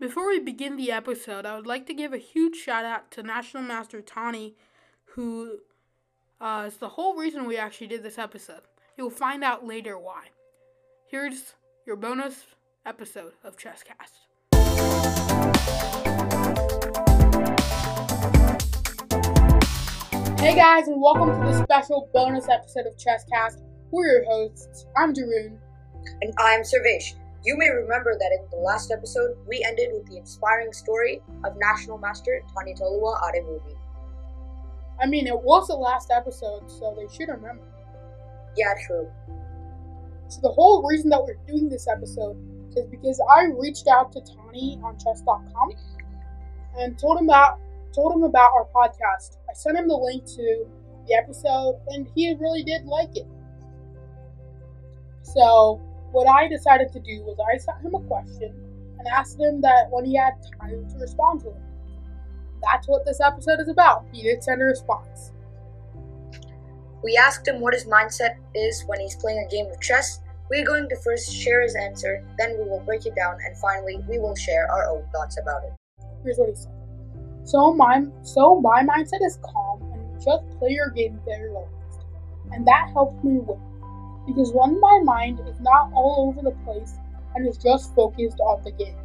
Before we begin the episode, I would like to give a huge shout out to National Master Tani, who uh, is the whole reason we actually did this episode. You'll find out later why. Here's your bonus episode of Chesscast. Hey guys, and welcome to the special bonus episode of Chesscast. We're your hosts. I'm Daroon. And I'm Servesh. You may remember that in the last episode, we ended with the inspiring story of National Master Tanitoluwa Adewumi. I mean, it was the last episode, so they should remember. Yeah, true. So the whole reason that we're doing this episode is because I reached out to Tani on chess.com and told him about told him about our podcast. I sent him the link to the episode, and he really did like it. So, what I decided to do was I sent him a question and asked him that when he had time to respond to it. That's what this episode is about. He did send a response. We asked him what his mindset is when he's playing a game of chess. We're going to first share his answer, then we will break it down, and finally, we will share our own thoughts about it. Here's what he said. So my so my mindset is calm and just play your game very relaxed, and that helps me win. Because when my mind is not all over the place and is just focused on the game.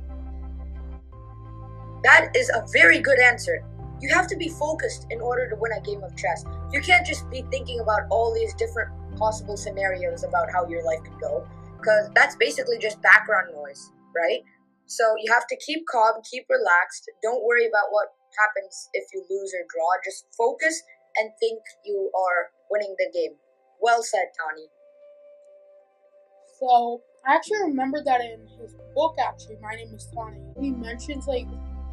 That is a very good answer. You have to be focused in order to win a game of chess. You can't just be thinking about all these different possible scenarios about how your life could go, because that's basically just background noise, right? So you have to keep calm, keep relaxed. Don't worry about what happens if you lose or draw. Just focus and think you are winning the game. Well said, Tani. So I actually remember that in his book. Actually, my name is Tani. He mentions like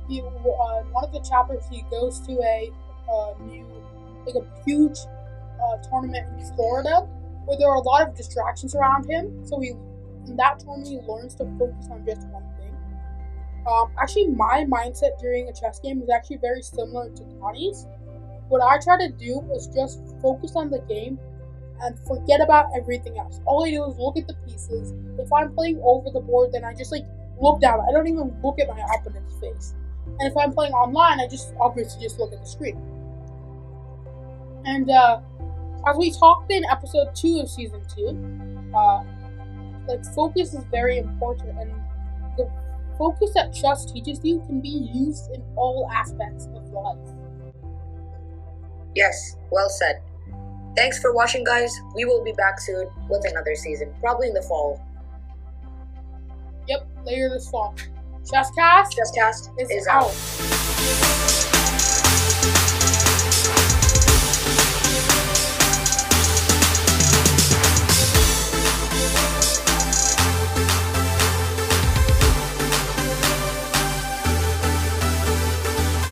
he uh, one of the chapters he goes to a uh, new like a huge uh, tournament in Florida where there are a lot of distractions around him. So he in that tournament he learns to focus on just one thing. Um, actually, my mindset during a chess game is actually very similar to Tani's. What I try to do is just focus on the game and forget about everything else. All I do is look at the pieces. If I'm playing over the board, then I just like look down. I don't even look at my opponent's face. And if I'm playing online, I just obviously just look at the screen. And uh, as we talked in episode two of season two, uh, like focus is very important, and the focus that chess teaches you can be used in all aspects of life. Yes, well said. Thanks for watching, guys. We will be back soon with another season, probably in the fall. Yep, later this fall. Chesscast Chesscast is, is out. out.